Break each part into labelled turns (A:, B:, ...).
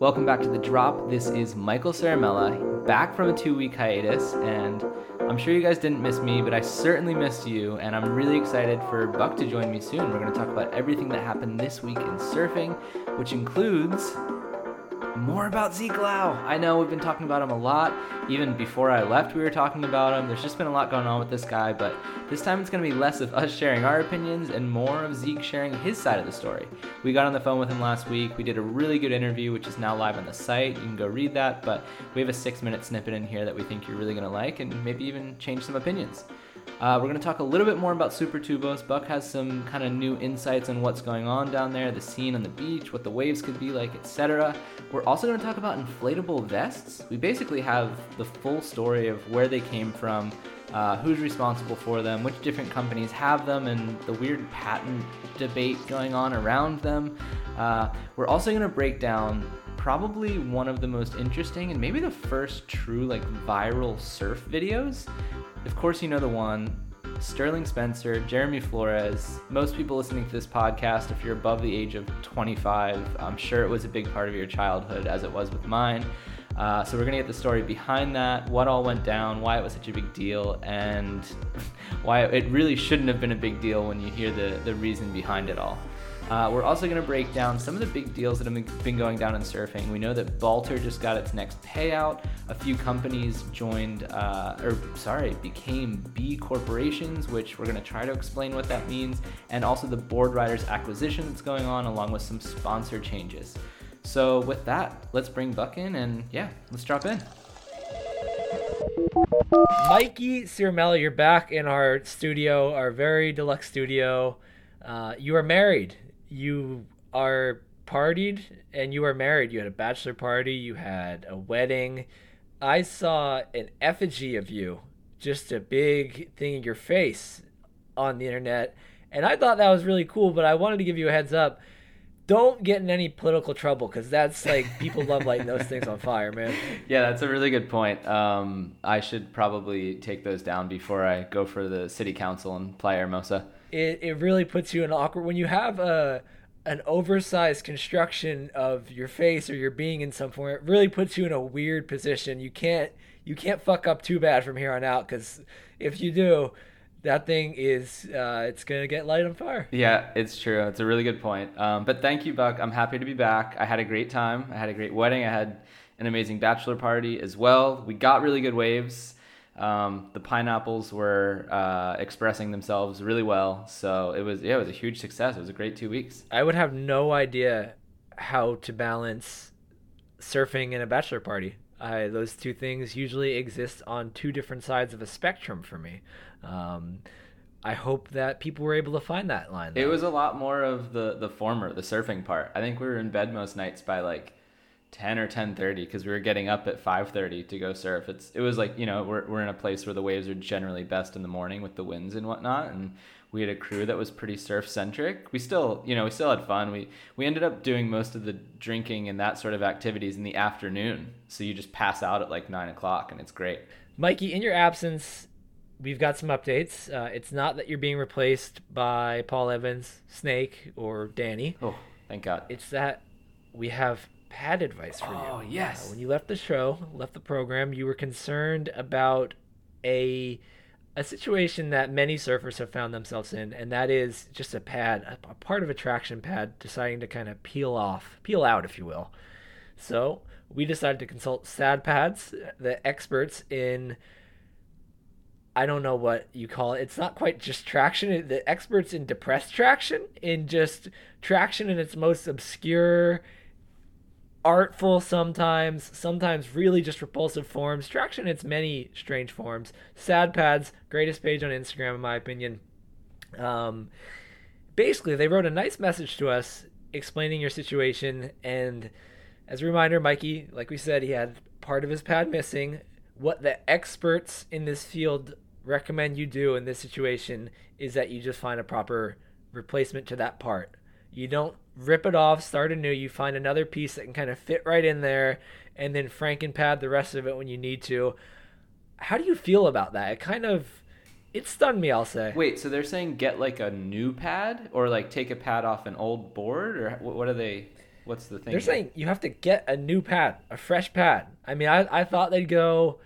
A: Welcome back to The Drop. This is Michael Ciaramella, back from a two week hiatus, and I'm sure you guys didn't miss me, but I certainly missed you, and I'm really excited for Buck to join me soon. We're going to talk about everything that happened this week in surfing, which includes more about Zeke Lau. I know we've been talking about him a lot. Even before I left, we were talking about him. There's just been a lot going on with this guy, but this time it's going to be less of us sharing our opinions and more of Zeke sharing his side of the story. We got on the phone with him last week. We did a really good interview, which is now live on the site. You can go read that, but we have a six minute snippet in here that we think you're really going to like and maybe even change some opinions. Uh, we're going to talk a little bit more about Super Tubos. Buck has some kind of new insights on what's going on down there, the scene on the beach, what the waves could be like, etc. We're also going to talk about inflatable vests. We basically have the full story of where they came from, uh, who's responsible for them, which different companies have them, and the weird patent debate going on around them. Uh, we're also going to break down probably one of the most interesting and maybe the first true like viral surf videos of course, you know the one Sterling Spencer, Jeremy Flores. Most people listening to this podcast, if you're above the age of 25, I'm sure it was a big part of your childhood, as it was with mine. Uh, so we're gonna get the story behind that, what all went down, why it was such a big deal, and why it really shouldn't have been a big deal when you hear the, the reason behind it all. Uh, we're also going to break down some of the big deals that have been going down in surfing. We know that Balter just got its next payout. A few companies joined, uh, or sorry, became B corporations, which we're going to try to explain what that means, and also the Boardriders acquisition that's going on, along with some sponsor changes. So, with that, let's bring Buck in and yeah, let's drop in.
B: Mikey Ciaramella, you're back in our studio, our very deluxe studio. Uh, you are married you are partied and you are married. You had a bachelor party, you had a wedding. I saw an effigy of you, just a big thing in your face on the internet. And I thought that was really cool, but I wanted to give you a heads up. Don't get in any political trouble because that's like people love lighting those things on fire, man.
A: Yeah, that's a really good point. Um, I should probably take those down before I go for the city council in Playa Hermosa
B: it, it really puts you in awkward when you have a an oversized construction of your face or your being in some form. It really puts you in a weird position. You can't you can't fuck up too bad from here on out because if you do, that thing is uh, it's gonna get light on fire.
A: Yeah, it's true. It's a really good point. Um, but thank you, Buck. I'm happy to be back. I had a great time. I had a great wedding. I had an amazing bachelor party as well. We got really good waves. Um, the pineapples were uh, expressing themselves really well, so it was yeah, it was a huge success. It was a great two weeks.
B: I would have no idea how to balance surfing and a bachelor party. I, those two things usually exist on two different sides of a spectrum for me. Um, I hope that people were able to find that line.
A: Though. It was a lot more of the the former, the surfing part. I think we were in bed most nights by like 10 or 10:30 because we were getting up at 5:30 to go surf. It's it was like you know we're we're in a place where the waves are generally best in the morning with the winds and whatnot, and we had a crew that was pretty surf centric. We still you know we still had fun. We we ended up doing most of the drinking and that sort of activities in the afternoon, so you just pass out at like nine o'clock and it's great.
B: Mikey, in your absence, we've got some updates. Uh, it's not that you're being replaced by Paul Evans, Snake, or Danny.
A: Oh, thank God.
B: It's that we have pad advice for you.
A: Oh, yes.
B: Uh, when you left the show, left the program, you were concerned about a a situation that many surfers have found themselves in, and that is just a pad, a, a part of a traction pad deciding to kind of peel off, peel out, if you will. So we decided to consult Sad Pads, the experts in I don't know what you call it. It's not quite just traction. The experts in depressed traction, in just traction in its most obscure artful sometimes, sometimes really just repulsive forms. Traction its many strange forms. Sad Pads, greatest page on Instagram in my opinion. Um, basically, they wrote a nice message to us explaining your situation. And as a reminder, Mikey, like we said, he had part of his pad missing. What the experts in this field recommend you do in this situation is that you just find a proper replacement to that part. You don't rip it off, start anew. You find another piece that can kind of fit right in there, and then frankenpad the rest of it when you need to. How do you feel about that? It kind of it stunned me. I'll say.
A: Wait, so they're saying get like a new pad, or like take a pad off an old board, or what are they? What's the thing?
B: They're saying you have to get a new pad, a fresh pad. I mean, I, I thought they'd go.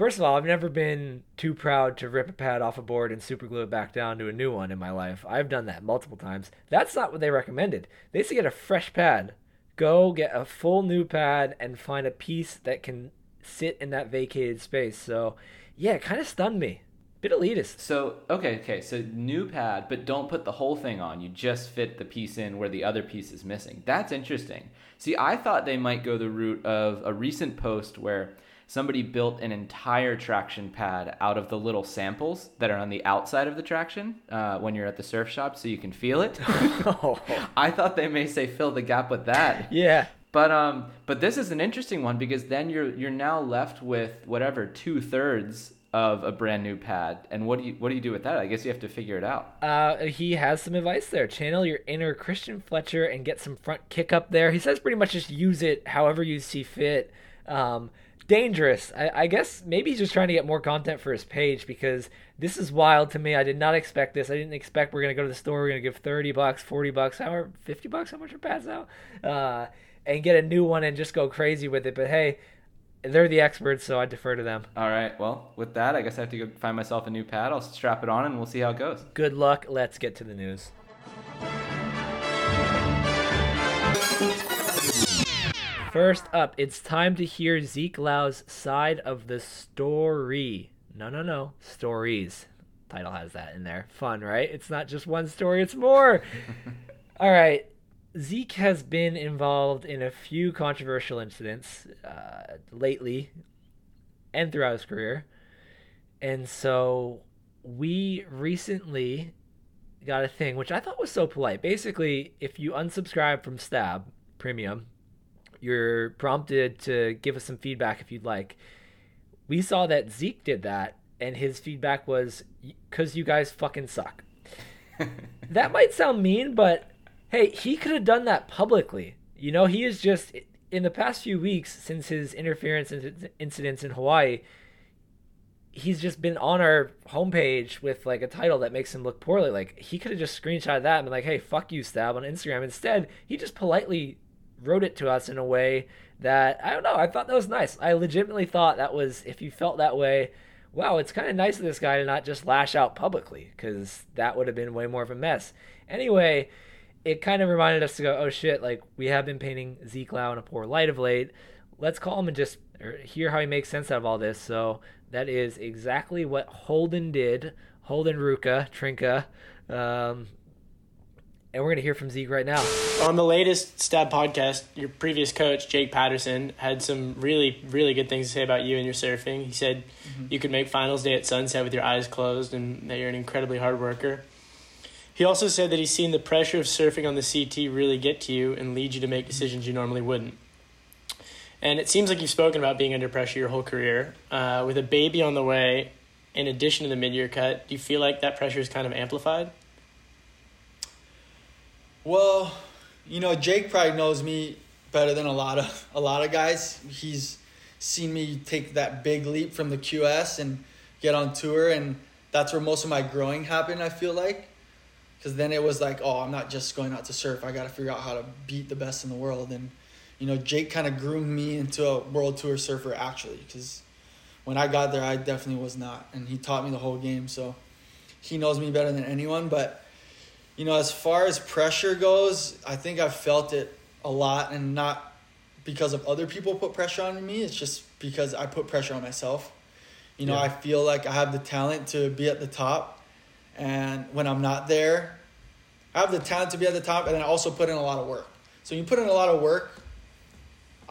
B: First of all, I've never been too proud to rip a pad off a board and super glue it back down to a new one in my life. I've done that multiple times. That's not what they recommended. They say get a fresh pad. Go get a full new pad and find a piece that can sit in that vacated space. So, yeah, it kind of stunned me bit elitist.
A: So okay, okay. So new pad, but don't put the whole thing on. You just fit the piece in where the other piece is missing. That's interesting. See, I thought they might go the route of a recent post where somebody built an entire traction pad out of the little samples that are on the outside of the traction uh, when you're at the surf shop, so you can feel it. oh. I thought they may say fill the gap with that.
B: Yeah.
A: But um, but this is an interesting one because then you're you're now left with whatever two thirds of a brand new pad. And what do you what do you do with that? I guess you have to figure it out.
B: Uh, he has some advice there. Channel your inner Christian Fletcher and get some front kick up there. He says pretty much just use it however you see fit. Um, dangerous. I, I, guess maybe he's just trying to get more content for his page because this is wild to me. I did not expect this. I didn't expect we're gonna go to the store. We're gonna give thirty bucks, forty bucks, however, fifty bucks. How much are pads now? Uh, and get a new one and just go crazy with it. But hey, they're the experts, so I defer to them.
A: All right. Well, with that, I guess I have to go find myself a new pad. I'll strap it on and we'll see how it goes.
B: Good luck. Let's get to the news. First up, it's time to hear Zeke Lau's side of the story. No, no, no. Stories. Title has that in there. Fun, right? It's not just one story, it's more. All right. Zeke has been involved in a few controversial incidents uh, lately and throughout his career. And so we recently got a thing, which I thought was so polite. Basically, if you unsubscribe from Stab Premium, you're prompted to give us some feedback if you'd like. We saw that Zeke did that, and his feedback was, because you guys fucking suck. that might sound mean, but hey, he could have done that publicly. You know, he is just in the past few weeks since his interference incidents in Hawaii. He's just been on our homepage with like a title that makes him look poorly. Like he could have just screenshot that and been like, "Hey, fuck you, stab" on Instagram. Instead, he just politely wrote it to us in a way that I don't know. I thought that was nice. I legitimately thought that was if you felt that way, wow, it's kind of nice of this guy to not just lash out publicly because that would have been way more of a mess. Anyway, it kind of reminded us to go, oh shit, like we have been painting Zeke Lau in a poor light of late. Let's call him and just hear how he makes sense out of all this. So that is exactly what Holden did. Holden Ruka, Trinka. Um, and we're going to hear from Zeke right now.
C: On the latest Stab podcast, your previous coach, Jake Patterson, had some really, really good things to say about you and your surfing. He said mm-hmm. you could make finals day at sunset with your eyes closed and that you're an incredibly hard worker. He also said that he's seen the pressure of surfing on the CT really get to you and lead you to make decisions you normally wouldn't. And it seems like you've spoken about being under pressure your whole career. Uh, with a baby on the way, in addition to the mid year cut, do you feel like that pressure is kind of amplified?
D: Well, you know, Jake probably knows me better than a lot of a lot of guys. He's seen me take that big leap from the QS and get on tour, and that's where most of my growing happened. I feel like because then it was like, oh, I'm not just going out to surf. I got to figure out how to beat the best in the world. And, you know, Jake kind of groomed me into a world tour surfer actually, because when I got there, I definitely was not. And he taught me the whole game. So he knows me better than anyone. But, you know, as far as pressure goes, I think I've felt it a lot and not because of other people put pressure on me. It's just because I put pressure on myself. You know, yeah. I feel like I have the talent to be at the top and when I'm not there, I have the talent to be at the top, and then I also put in a lot of work. So you put in a lot of work,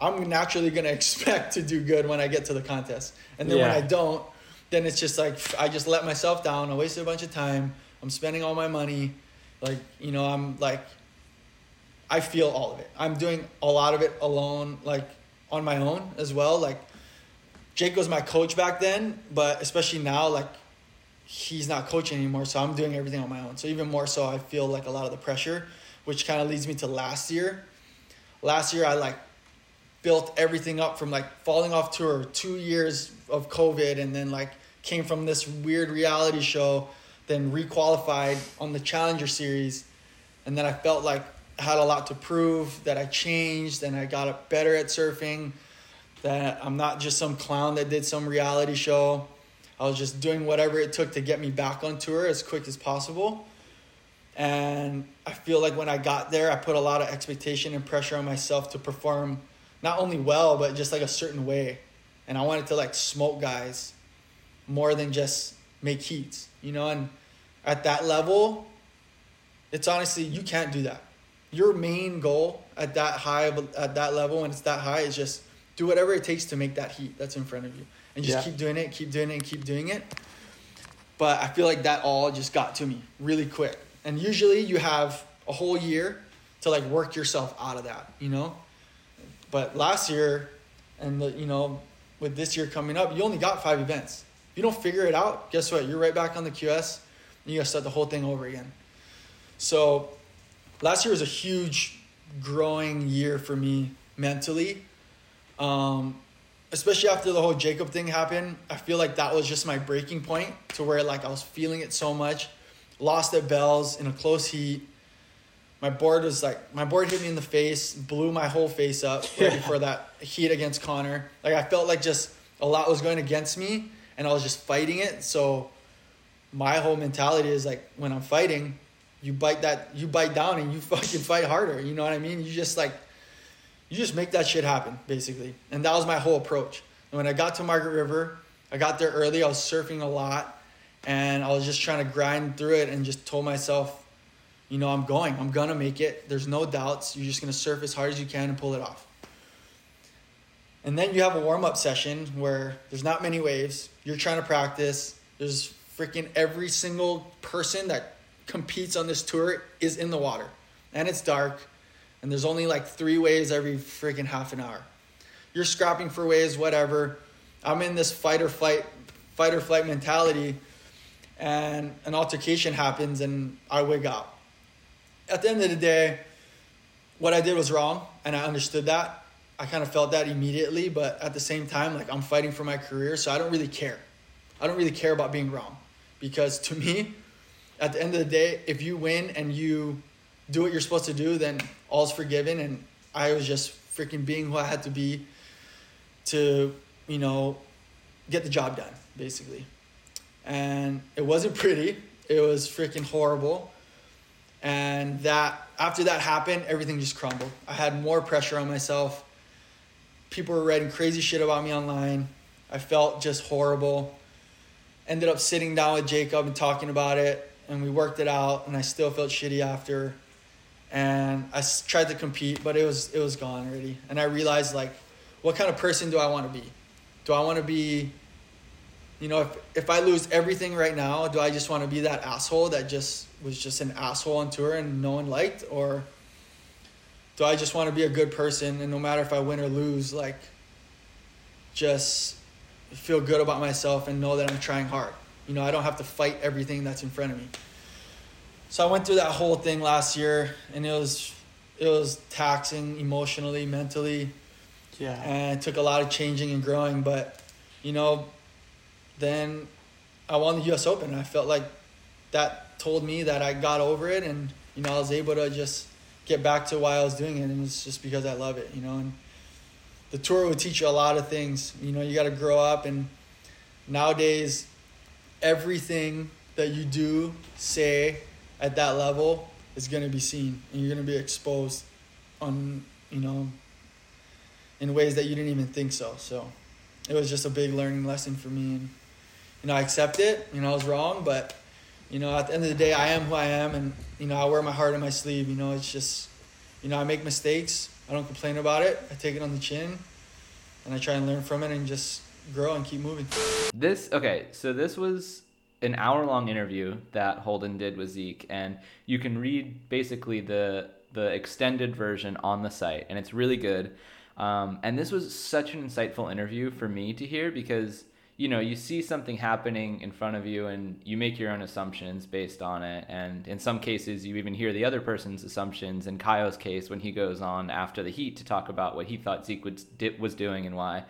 D: I'm naturally gonna expect to do good when I get to the contest. And then yeah. when I don't, then it's just like I just let myself down. I wasted a bunch of time. I'm spending all my money. Like you know, I'm like, I feel all of it. I'm doing a lot of it alone, like on my own as well. Like Jake was my coach back then, but especially now, like he's not coaching anymore, so I'm doing everything on my own. So even more so, I feel like a lot of the pressure, which kind of leads me to last year. Last year, I like built everything up from like falling off tour, two years of COVID, and then like came from this weird reality show, then requalified on the Challenger Series, and then I felt like I had a lot to prove, that I changed and I got better at surfing, that I'm not just some clown that did some reality show. I was just doing whatever it took to get me back on tour as quick as possible. And I feel like when I got there, I put a lot of expectation and pressure on myself to perform not only well, but just like a certain way. And I wanted to like smoke guys more than just make heats, you know? And at that level, it's honestly, you can't do that. Your main goal at that high, at that level, when it's that high, is just do whatever it takes to make that heat that's in front of you. And just
C: Yeah.
D: keep doing it, keep doing it, and keep doing it. But I feel like that all just got to me really quick. And usually you have a whole year to like work yourself out of that, you know? But last year and the, you know, with this year coming up, you only got five events. If you don't figure it out, guess what? You're right back on the QS you gotta start the whole thing over again. So last year was a huge growing year for me mentally. Um, especially after the whole Jacob thing happened, I feel like that was just my breaking point to where like I was feeling it so much. Lost at Bells in a close heat. My board was like my board hit me in the face, blew my whole face up right
C: Yeah.
D: before that heat against Connor. Like I felt like just a lot was going against me and I was just fighting it. So my whole mentality is like when I'm fighting, you bite that you bite down and you fucking fight harder. You know what I mean? You just like you just make that shit happen, basically. And that was my whole approach. And when I got to Margaret River, I got there early, I was surfing a lot, and I was just trying to grind through it and just told myself, you know, I'm going, I'm gonna make it. There's no doubts. You're just gonna surf as hard as you can and pull it off. And then you have a warm up session where there's not many waves. You're trying to practice. There's freaking every single person that competes on this tour is in the water. And it's dark. And there's only like three waves every freaking half an hour. You're scrapping for waves, whatever. I'm in this fight or flight, fight or flight mentality, and an altercation happens, and I wig out. At the end of the day, what I did was wrong, and I understood that. I kind of felt that immediately, but at the same time, like I'm fighting for my career, so I don't really care. I don't really care about being wrong, because to me, at the end of the day, if you win and you do what you're supposed to do, then all's forgiven. And I was just freaking being who I had to be to, you know, get the job done, basically. And it wasn't pretty. It was freaking horrible. And that after that happened, everything just crumbled. I had more pressure on myself. People were writing crazy shit about me online. I felt just horrible. Ended up sitting down with Jacob and talking about it, and we worked it out. And I still felt shitty after. And I tried to compete, but it was it was gone already. And I realized like, what kind of person do I want to be? Do I want to be you know, if, if I lose everything right now, do I just want to be that asshole that just was just an asshole on tour and no one liked? Or do I just want to be a good person and no matter if I win or lose, like, just feel good about myself and know that I'm trying hard? You know, I don't have to fight everything that's in front of me. So I went through that whole thing last year and it was it was taxing emotionally, mentally,
C: Yeah.
D: and it took a lot of changing and growing. But you know, then I won the U.S. Open. And I felt like that told me that I got over it, and you know, I was able to just get back to why I was doing it, and it's just because I love it. You know, and the tour will teach you a lot of things. You know, you got to grow up, and nowadays, everything that you do, say at that level is going to be seen, and you're going to be exposed on, you know, in ways that you didn't even think so. So it was just a big learning lesson for me. And, you know, I accept it. You know, I was wrong, but, you know, at the end of the day, I am who I am. And, you know, I wear my heart on my sleeve. You know, it's just, you know, I make mistakes. I don't complain about it. I take it on the chin and I try and learn from it and just grow and keep moving.
A: This okay, so this was an hour long interview that Holden did with Zeke, and you can read basically the the extended version on the site, and it's really good. Um, and this was such an insightful interview for me to hear because you know you see something happening in front of you and you make your own assumptions based on it. And in some cases you even hear the other person's assumptions in Kaio's case when he goes on after the heat to talk about what he thought Zeke was, di- was doing and why.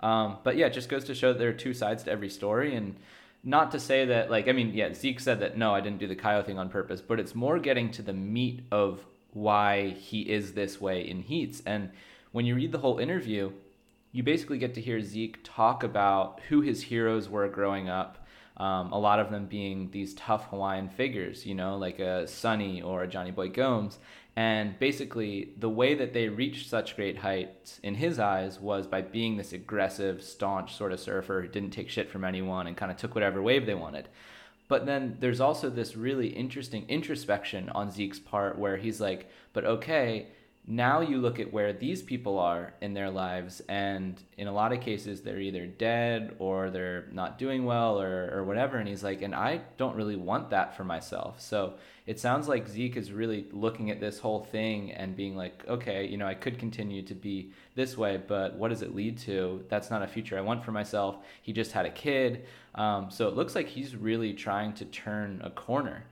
A: Um, but yeah, it just goes to show that there are two sides to every story, and not to say that like I mean, yeah, Zeke said that no, I didn't do the Kaio thing on purpose, but it's more getting to the meat of why he is this way in heats. And when you read the whole interview, you basically get to hear Zeke talk about who his heroes were growing up. Um, a lot of them being these tough Hawaiian figures, you know, like a Sunny or a Johnny Boy Gomes. And basically, the way that they reached such great heights in his eyes was by being this aggressive, staunch sort of surfer who didn't take shit from anyone and kind of took whatever wave they wanted. But then there's also this really interesting introspection on Zeke's part where he's like, but okay, now you look at where these people are in their lives and in a lot of cases they're either dead or they're not doing well or, or whatever and he's like and i don't really want that for myself. So it sounds like zeke is really looking at this whole thing and being like okay you know i could continue to be this way but what does it lead to? That's not a future i want for myself. He just had a kid. Um, so it looks like he's really trying to turn a corner.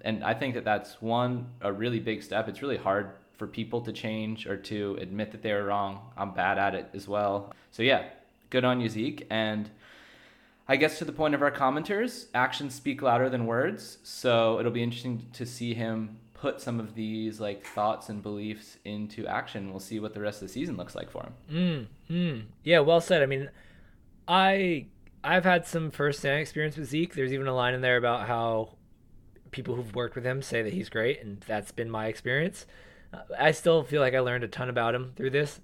A: And i think that that's one a really big step. It's really hard for people to change or to admit that they were wrong. I'm bad at it as well. So yeah, good on you, Zeke. And I guess to the point of our commenters, actions speak louder than words. So it'll be interesting to see him put some of these like thoughts and beliefs into action. We'll see what the rest of the season looks like for
B: him. Mm, mm. Yeah, well said. I mean, I I've had some first-hand experience with Zeke. There's even a line in there about how people who've worked with him say that he's great, and that's been my experience. I still feel like I learned a ton about him through this.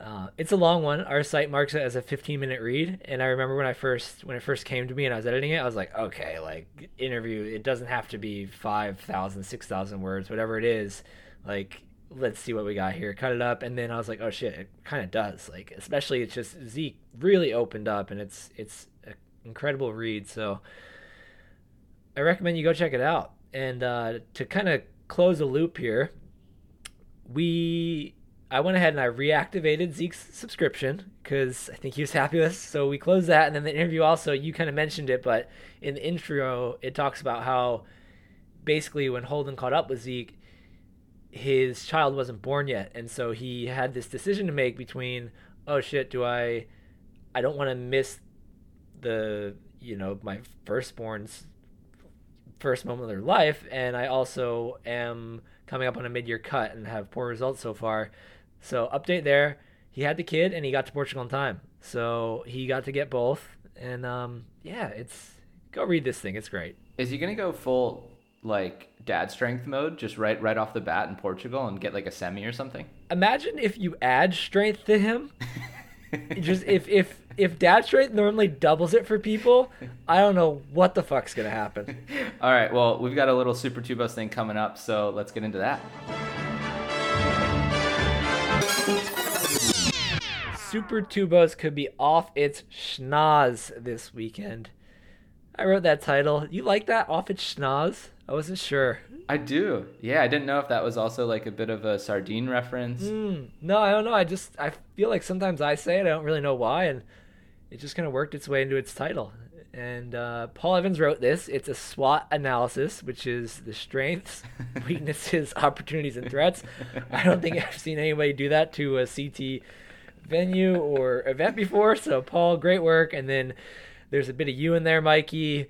B: Uh, it's a long one. Our site marks it as a 15 minute read, and I remember when I first when it first came to me and I was editing it, I was like, okay, like interview. It doesn't have to be 5,000, 6,000 words, whatever it is. Like, let's see what we got here. Cut it up, and then I was like, oh shit, it kind of does. Like, especially it's just Zeke really opened up, and it's it's an incredible read. So I recommend you go check it out. And uh, to kind of close a loop here, we I went ahead and I reactivated Zeke's subscription because I think he was happy with us. So we closed that, and then the interview also you kind of mentioned it, but in the intro it talks about how basically when Holden caught up with Zeke, his child wasn't born yet, and so he had this decision to make between oh shit, do I I don't want to miss the you know my firstborn's first moment of their life, and I also am coming up on a mid-year cut and have poor results so far. So update there. He had the kid and he got to Portugal in time. So he got to get both. And um, yeah, it's go read this thing. It's great.
A: Is he gonna go full like dad strength mode just right right off the bat in Portugal and get like a semi or something?
B: Imagine if you add strength to him. just if if if dad strength normally doubles it for people, I don't know what the fuck's gonna happen.
A: All right, well we've got a little Super Tubos thing coming up, so let's get into that.
B: Super Tubos could be off its schnoz this weekend. I wrote that title. You like that? Off its schnoz? I wasn't sure.
A: I do. Yeah, I didn't know if that was also like a bit of a sardine reference.
B: Mm, no, I don't know. I just I feel like sometimes I say it, I don't really know why, and it just kind of worked its way into its title. And uh, Paul Evans wrote this. It's a SWOT analysis, which is the strengths, weaknesses, opportunities, and threats. I don't think I've seen anybody do that to a CT venue or event before. So, Paul, great work. And then there's a bit of you in there, Mikey.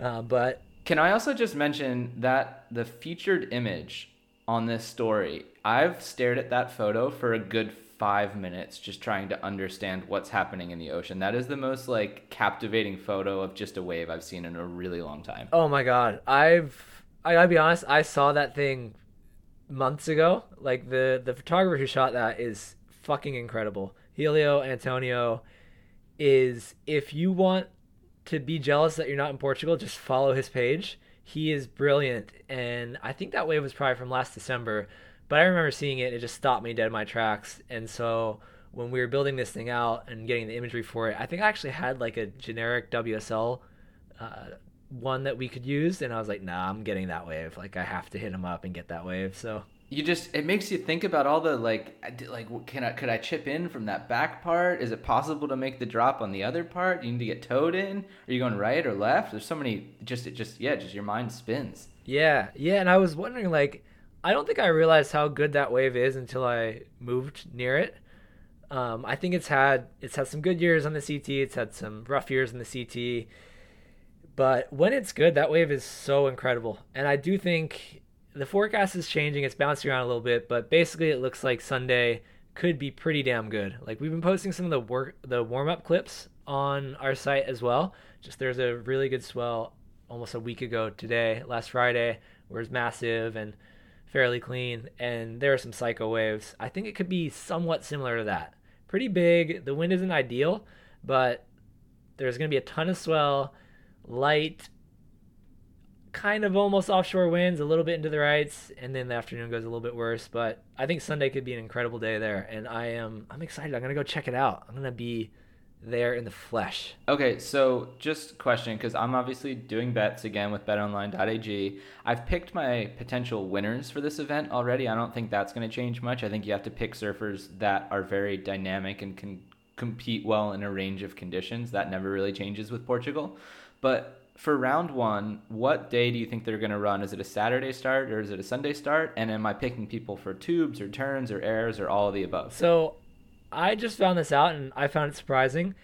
B: Uh, but
A: can I also just mention that the featured image on this story, I've stared at that photo for a good five minutes just trying to understand what's happening in the ocean. That is the most like captivating photo of just a wave I've seen in a really long time.
B: Oh my god. I've I gotta be honest, I saw that thing months ago. Like the the photographer who shot that is fucking incredible. Helio Antonio is if you want to be jealous that you're not in Portugal, just follow his page. He is brilliant, and I think that wave was probably from last December. But I remember seeing it; it just stopped me dead in my tracks. And so when we were building this thing out and getting the imagery for it, I think I actually had like a generic WSL uh, one that we could use, and I was like, "Nah, I'm getting that wave. Like I have to hit him up and get that wave." So
A: you just it makes you think about all the like like can I could I chip in from that back part? Is it possible to make the drop on the other part? You need to get towed in. Are you going right or left? There's so many. Just it just yeah, just your mind spins.
B: Yeah, yeah, and I was wondering like I don't think I realized how good that wave is until I moved near it. Um, I think it's had it's had some good years on the CT. It's had some rough years in the CT, but when it's good, that wave is so incredible. And I do think the forecast is changing. It's bouncing around a little bit, but basically it looks like Sunday could be pretty damn good. Like we've been posting some of the work the warm up clips on our site as well. Just there's a really good swell almost a week ago today, last Friday, where it's massive and fairly clean, and there are some psycho waves. I think it could be somewhat similar to that. Pretty big. The wind isn't ideal, but there's going to be a ton of swell, light, kind of almost offshore winds, a little bit into the rights, and then the afternoon goes a little bit worse. But I think Sunday could be an incredible day there, and I am I'm excited. I'm gonna go check it out. I'm gonna be there in the flesh.
A: Okay, so just question because I'm obviously doing bets again with BetOnline.ag. I've picked my potential winners for this event already. I don't think that's going to change much. I think you have to pick surfers that are very dynamic and can compete well in a range of conditions. That never really changes with Portugal. But for round one, what day do you think they're going to run? Is it a Saturday start or is it a Sunday start? And am I picking people for tubes or turns or airs or all of the above?
B: So I just found this out and I found it surprising.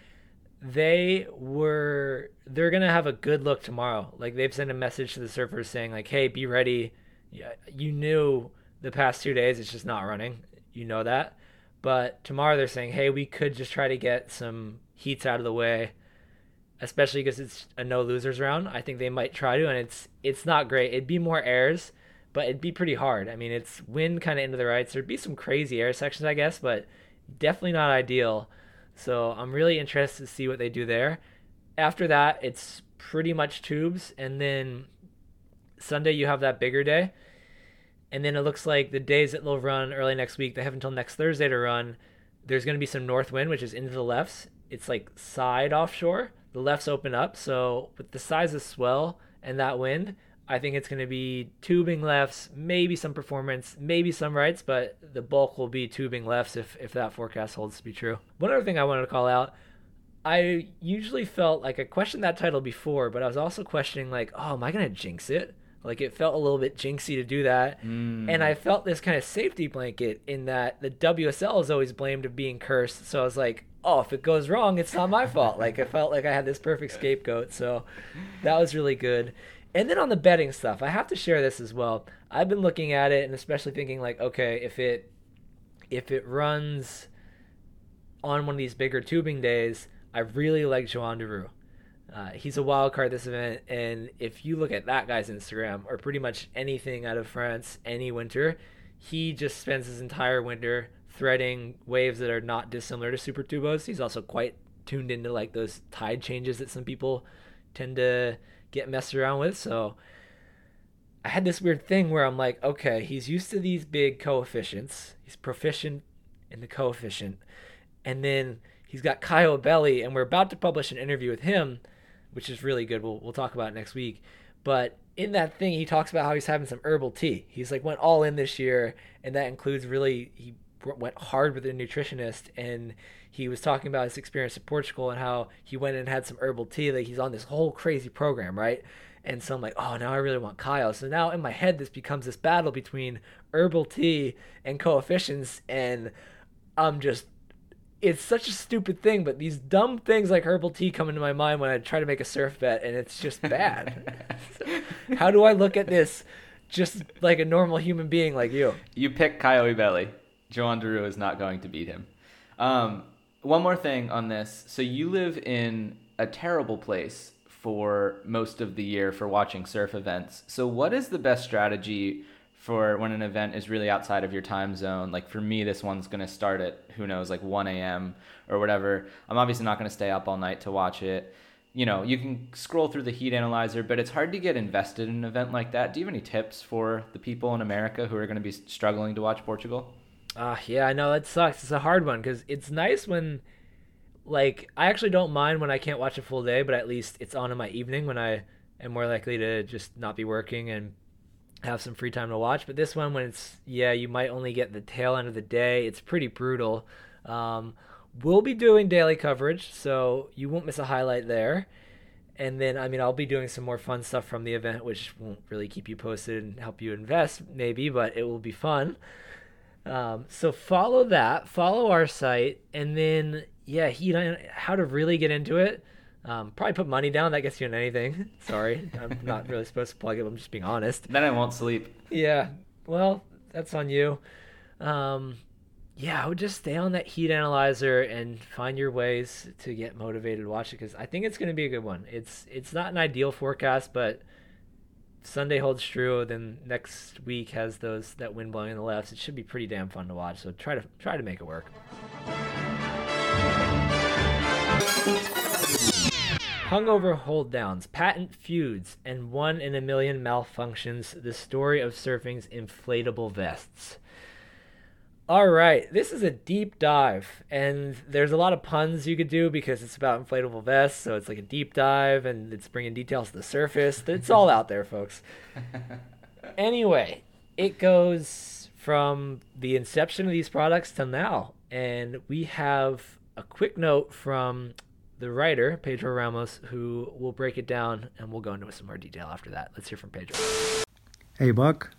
B: They were they're gonna have a good look tomorrow. Like they've sent a message to the surfers saying like, "Hey, be ready." Yeah, you knew the past two days it's just not running. You know that, but tomorrow they're saying, "Hey, we could just try to get some heats out of the way." especially because it's a no losers round. I think they might try to, and it's it's not great. It'd be more airs, but it'd be pretty hard. I mean, it's wind kind of into the rights. There'd be some crazy air sections, I guess, but definitely not ideal. So I'm really interested to see what they do there. After that, it's pretty much tubes, and then Sunday you have that bigger day. And then it looks like the days that they'll run early next week, they have until next Thursday to run. There's going to be some north wind, which is into the lefts. It's like side offshore the lefts open up. So with the size of swell and that wind, I think it's going to be tubing lefts, maybe some performance, maybe some rights, but the bulk will be tubing lefts if, if that forecast holds to be true. One other thing I wanted to call out I usually felt like I questioned that title before, but I was also questioning, like, oh, am I going to jinx it? Like, it felt a little bit jinxy to do that. Mm. And I felt this kind of safety blanket in that the WSL is always blamed of being cursed. So I was like, oh, if it goes wrong, it's not my fault. Like I felt like I had this perfect scapegoat. So that was really good. And then on the betting stuff, I have to share this as well. I've been looking at it and especially thinking like, okay, if it if it runs on one of these bigger tubing days, I really like Joan Duru. Uh, he's a wild card this event, and if you look at that guy's Instagram or pretty much anything out of France any winter, he just spends his entire winter threading waves that are not dissimilar to super tubos. He's also quite tuned into like those tide changes that some people tend to get messed around with. So I had this weird thing where I'm like, okay, he's used to these big coefficients. He's proficient in the coefficient. And then he's got Kaio Ibelli, and we're about to publish an interview with him, which is really good. We'll, we'll talk about it next week. But in that thing, he talks about how he's having some herbal tea. He's like went all in this year, and that includes really he went hard with a nutritionist and he was talking about his experience in Portugal and how he went and had some herbal tea. Like he's on this whole crazy program, right? And so I'm like, oh, now I really want Kaio. So now in my head, this becomes this battle between herbal tea and coefficients, and I'm just. It's such a stupid thing, but these dumb things like herbal tea come into my mind when I try to make a surf bet, and it's just bad. how do I look at this just like a normal human being like you?
A: You pick Kaio Ibelli. Joan Duru is not going to beat him. Um, one more thing on this. So you live in a terrible place for most of the year for watching surf events. So what is the best strategy for when an event is really outside of your time zone? Like for me, this one's to start at who knows, like 1 a.m. or whatever. I'm obviously not to stay up all night to watch it. You know, you can scroll through the heat analyzer, but it's hard to get invested in an event like that. Do you have any tips for the people in America who are to be struggling to watch Portugal?
B: Ah, uh, yeah, I know that sucks. It's a hard one because it's nice when, like, I actually don't mind when I can't watch a full day, but at least it's on in my evening when I am more likely to just not be working and have some free time to watch. But this one, when it's yeah, you might only get the tail end of the day. It's pretty brutal. Um, we'll be doing daily coverage, so you won't miss a highlight there. And then, I mean, I'll be doing some more fun stuff from the event, which won't really keep you posted and help you invest, maybe, but it will be fun. Um, so follow that, follow our site, and then yeah, he how to really get into it. Um, probably put money down. That gets you in anything. Sorry, I'm not really supposed to plug it. I'm just being honest.
A: Then I won't sleep.
B: Yeah. Well, that's on you. Um, yeah, I would just stay on that heat analyzer and find your ways to get motivated to watch it because I think it's going to be a good one. It's it's not an ideal forecast, but Sunday holds true. Then next week has those that wind blowing in the lefts. It should be pretty damn fun to watch. So try to try to make it work. Hungover hold downs, patent feuds, and one in a million malfunctions. The story of surfing's inflatable vests. All right, this is a deep dive, and there's a lot of puns you could do because it's about inflatable vests. So it's like a deep dive, and it's bringing details to the surface. It's all out there, folks. Anyway, it goes from the inception of these products till now, and we have a quick note from the writer Pedro Ramos, who will break it down, and we'll go into some more detail after that. Let's hear from Pedro.
E: Hey, Buck.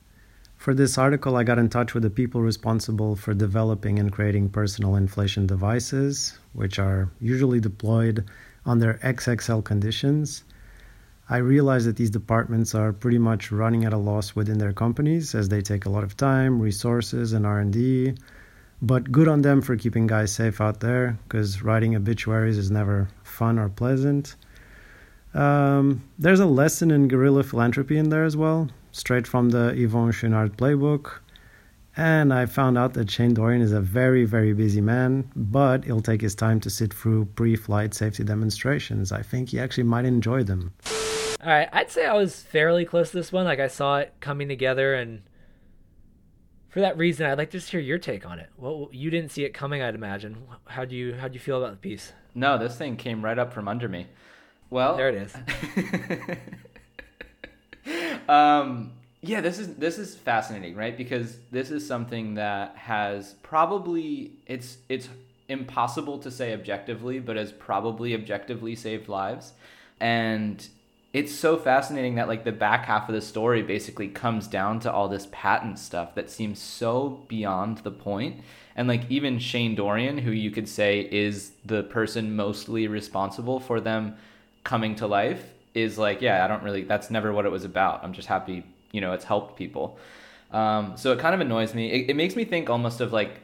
E: For this article, I got in touch with the people responsible for developing and creating personal inflation devices, which are usually deployed under XXL conditions. I realize that these departments are pretty much running at a loss within their companies as they take a lot of time, resources, and R&D. But good on them for keeping guys safe out there, because writing obituaries is never fun or pleasant. Um, there's a lesson in guerrilla philanthropy in there as well, straight from the Yvon Chouinard playbook. And I found out that Shane Dorian is a very, very busy man, but he'll take his time to sit through pre flight safety demonstrations. I think he actually might enjoy them.
B: All right, I'd say I was fairly close to this one. Like I saw it coming together, and for that reason, I'd like to just hear your take on it. Well, you didn't see it coming, I'd imagine. How do you how do you feel about the piece?
A: No, this thing came right up from under me. Well,
B: There it is.
A: um, yeah, this is this is fascinating, right? Because this is something that has probably it's it's impossible to say objectively, but has probably objectively saved lives. And it's so fascinating that like the back half of the story basically comes down to all this patent stuff that seems so beyond the point. And like even Shane Dorian, who you could say is the person mostly responsible for them coming to life, is like, yeah, I don't really. That's never what it was about. I'm just happy, you know, it's helped people. Um, so it kind of annoys me. It, it makes me think almost of like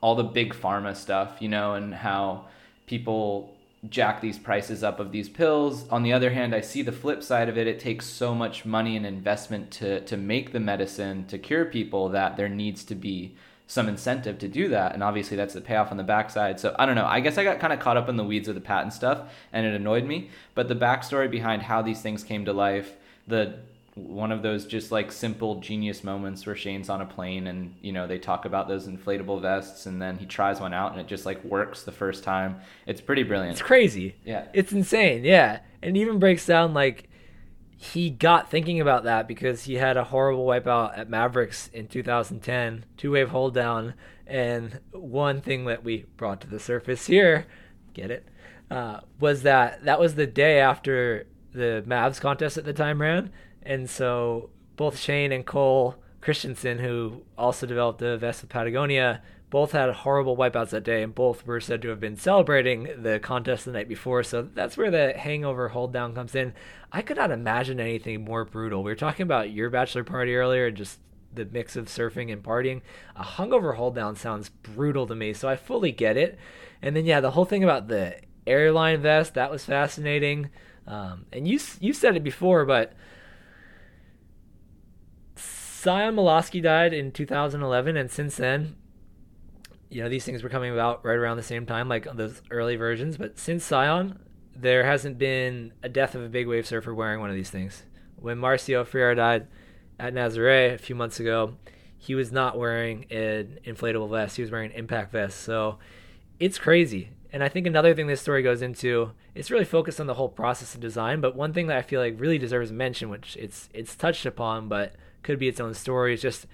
A: all the big pharma stuff, you know, and how people jack these prices up of these pills. On the other hand, I see the flip side of it. It takes so much money and investment to to make the medicine to cure people that there needs to be some incentive to do that. And obviously that's the payoff on the backside. So I don't know. I guess I got kind of caught up in the weeds of the patent stuff and it annoyed me. But the backstory behind how these things came to life, the one of those just like simple genius moments where Shane's on a plane and you know they talk about those inflatable vests and then he tries one out and it just like works the first time. It's pretty brilliant.
B: It's crazy.
A: Yeah.
B: It's insane. Yeah. And it even breaks down like he got thinking about that because he had a horrible wipeout at Mavericks in 2010, two wave hold down. And one thing that we brought to the surface here, get it, uh, was that that was the day after the Mavs contest at the time ran. And so both Shane and Cole Christensen, who also developed the vest with Patagonia, both had horrible wipeouts that day, and both were said to have been celebrating the contest the night before. So that's where the hangover hold down comes in. I could not imagine anything more brutal. We were talking about your bachelor party earlier, and just the mix of surfing and partying. A hungover hold down sounds brutal to me, so I fully get it. And then yeah, the whole thing about the airline vest that was fascinating. Um, and you you said it before, but Sion Milosky died in 2011, and since then, you know, these things were coming about right around the same time, like those early versions. But since Sion, there hasn't been a death of a big wave surfer wearing one of these things. When Marcio Freire died at Nazare a few months ago, he was not wearing an inflatable vest. He was wearing an impact vest. So it's crazy. And I think another thing this story goes into, it's really focused on the whole process of design. But one thing that I feel like really deserves mention, which it's it's touched upon, but could be its own story, It's just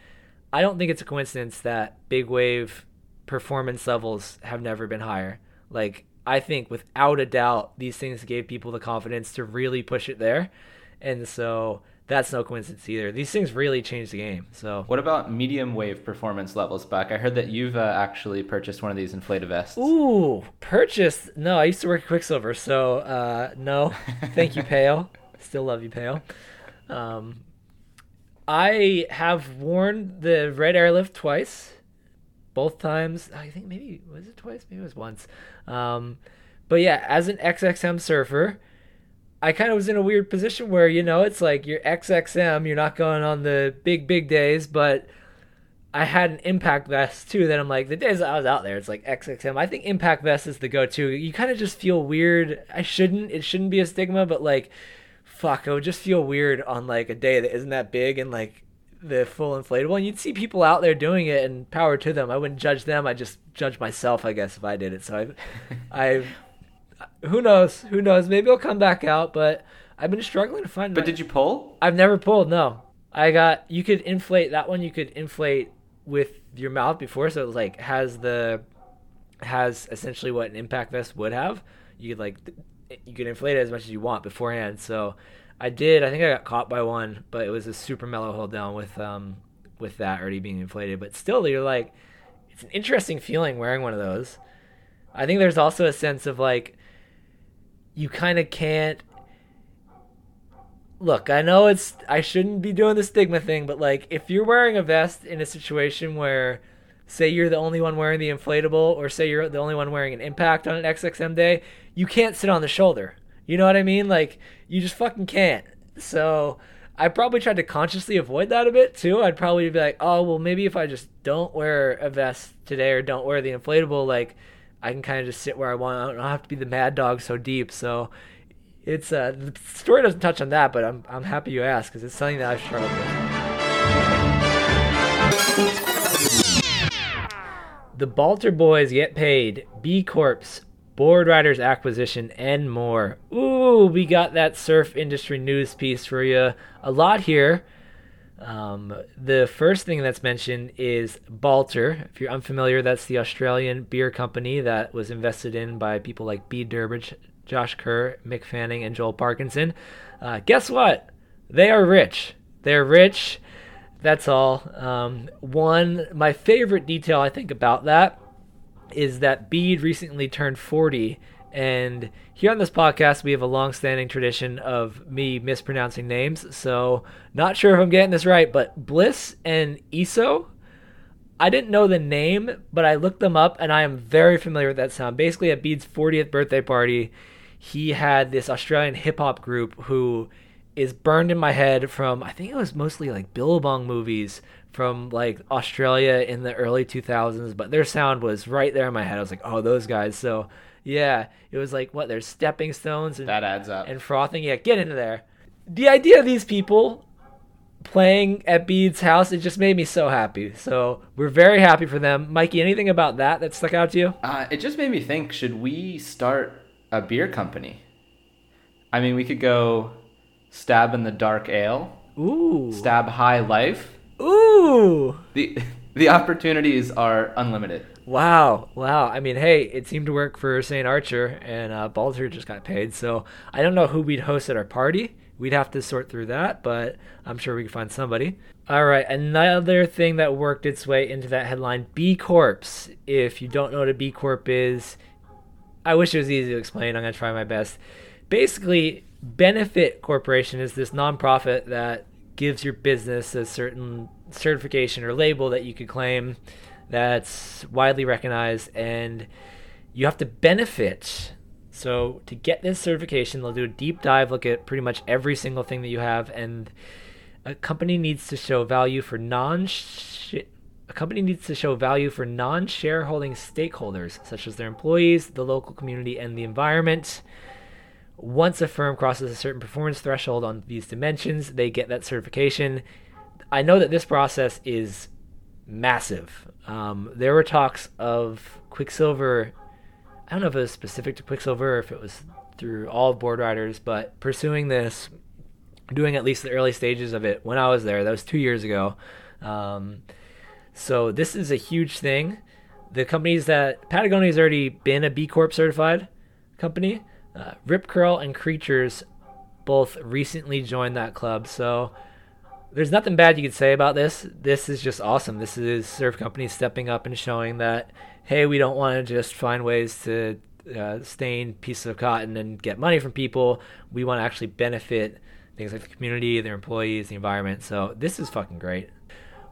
B: I don't think it's a coincidence that big wave performance levels have never been higher. Like I think without a doubt these things gave people the confidence to really push it there. And so that's no coincidence either. These things really change the game. So
A: What about medium wave performance levels, Buck? I heard that you've uh, actually purchased one of these inflated vests.
B: Ooh, purchased. No, I used to work at Quiksilver, so uh, no. Thank you, Pale. Still love you, Pale. Um, I have worn the red airlift twice. Both times, I think maybe was it twice? Maybe it was once. Um, but yeah, as an XXM surfer, I kind of was in a weird position where you know it's like you're XXM, you're not going on the big big days, but I had an impact vest too. That I'm like the days I was out there, it's like XXM. I think impact vest is the go-to. You kind of just feel weird. I shouldn't. It shouldn't be a stigma, but like, fuck, it would just feel weird on like a day that isn't that big and like the full inflatable. And you'd see people out there doing it, and power to them. I wouldn't judge them. I just judge myself, I guess, if I did it. So I, I who knows? Who knows? Maybe I'll come back out, but I've been struggling to find.
A: But
B: my-
A: did you pull?
B: I've never pulled. No, I got. You could inflate that one. You could inflate with your mouth before, so it was like has the has essentially what an impact vest would have. You could like you can inflate it as much as you want beforehand. So I did. I think I got caught by one, but it was a super mellow hold down with um with that already being inflated. But still, you're like, it's an interesting feeling wearing one of those. I think there's also a sense of like you kind of can't look i know it's i shouldn't be doing the stigma thing but like if you're wearing a vest in a situation where say you're the only one wearing the inflatable or say you're the only one wearing an impact on an xxm day you can't sit on the shoulder. You know what i mean? Like you just fucking can't. So i probably tried to consciously avoid that a bit too. I'd probably be like oh well maybe if i just don't wear a vest today or don't wear the inflatable like i can kind of just sit where i want. I don't have to be the mad dog so deep. So it's uh the story doesn't touch on that, but I'm I'm happy you asked because it's something that I've struggled with. The Balter boys get paid. B Corps, Boardriders acquisition, and more. Ooh, we got that surf industry news piece for you. A lot here. Um, the first thing that's mentioned is Balter. If you're unfamiliar, that's the Australian beer company that was invested in by people like Bede Durbridge, Josh Kerr, Mick Fanning, and Joel Parkinson. Uh, guess what? They are rich. They're rich. That's all. Um, one, my favorite detail I think about that is that Bede recently turned 40. And here on this podcast, we have a long standing tradition of me mispronouncing names. So, not sure if I'm getting this right, but Bliss and Iso. I didn't know the name, but I looked them up and I am very familiar with that sound. Basically, at Bede's 40th birthday party, he had this Australian hip hop group who is burned in my head from I think it was mostly like Billabong movies from like Australia in the early 2000s, but their sound was right there in my head. I was like, "Oh, those guys." So, yeah, it was like what there's stepping stones and
A: That adds up.
B: and frothing. Yeah, get into there. The idea of these people playing at Bede's house, it just made me so happy. So we're very happy for them. Mikey, anything about that that stuck out to you?
A: Uh, it just made me think: Should we start a beer company? I mean, we could go stab in the dark ale,
B: Ooh.
A: stab high life.
B: Ooh.
A: the The opportunities are unlimited.
B: Wow, wow. I mean, hey, it seemed to work for St. Archer, and uh, Balter just got paid. So I don't know who we'd host at our party. We'd have to sort through that, but I'm sure we can find somebody. All right, another thing that worked its way into that headline B Corps. If you don't know what a B Corp is, I wish it was easy to explain. I'm going to try my best. Basically, Benefit Corporation is this nonprofit that gives your business a certain certification or label that you could claim that's widely recognized and you have to benefit. So to get this certification, they'll do a deep dive, look at pretty much every single thing that you have, and a company needs to show value for non a company needs to show value for non-shareholding stakeholders such as their employees, the local community, and the environment. Once a firm crosses a certain performance threshold on these dimensions, they get that certification. I know that this process is massive. Um, there were talks of Quiksilver. I don't know if it was specific to Quiksilver or if it was through all Boardriders, but pursuing this, doing at least the early stages of it when I was there. That was two years ago. Um, so this is a huge thing. The companies that Patagonia has already been a B Corp certified company. Uh, Rip Curl and Creatures both recently joined that club. So there's nothing bad you could say about this. This is just awesome. This is surf companies stepping up and showing that, hey, we don't want to just find ways to uh, stain pieces of cotton and get money from people. We want to actually benefit things like the community, their employees, the environment. So this is fucking great.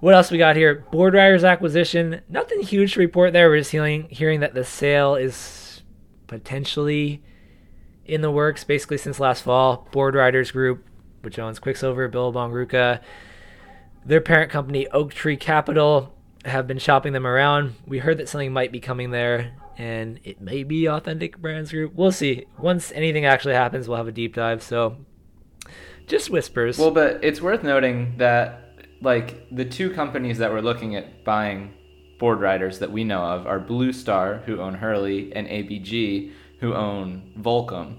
B: What else we got here? Boardriders acquisition. Nothing huge to report there. We're just hearing hearing that the sale is potentially in the works basically since last fall. Boardriders Group, which owns Quiksilver, Billabong RVCA, their parent company Oaktree Capital have been shopping them around. We heard that something might be coming there, and it may be Authentic Brands Group. We'll see. Once anything actually happens, we'll have a deep dive. So, just whispers.
A: Well, but it's worth noting that like the two companies that we're looking at buying Boardriders that we know of are Blue Star, who own Hurley, and ABG, who own Volcom.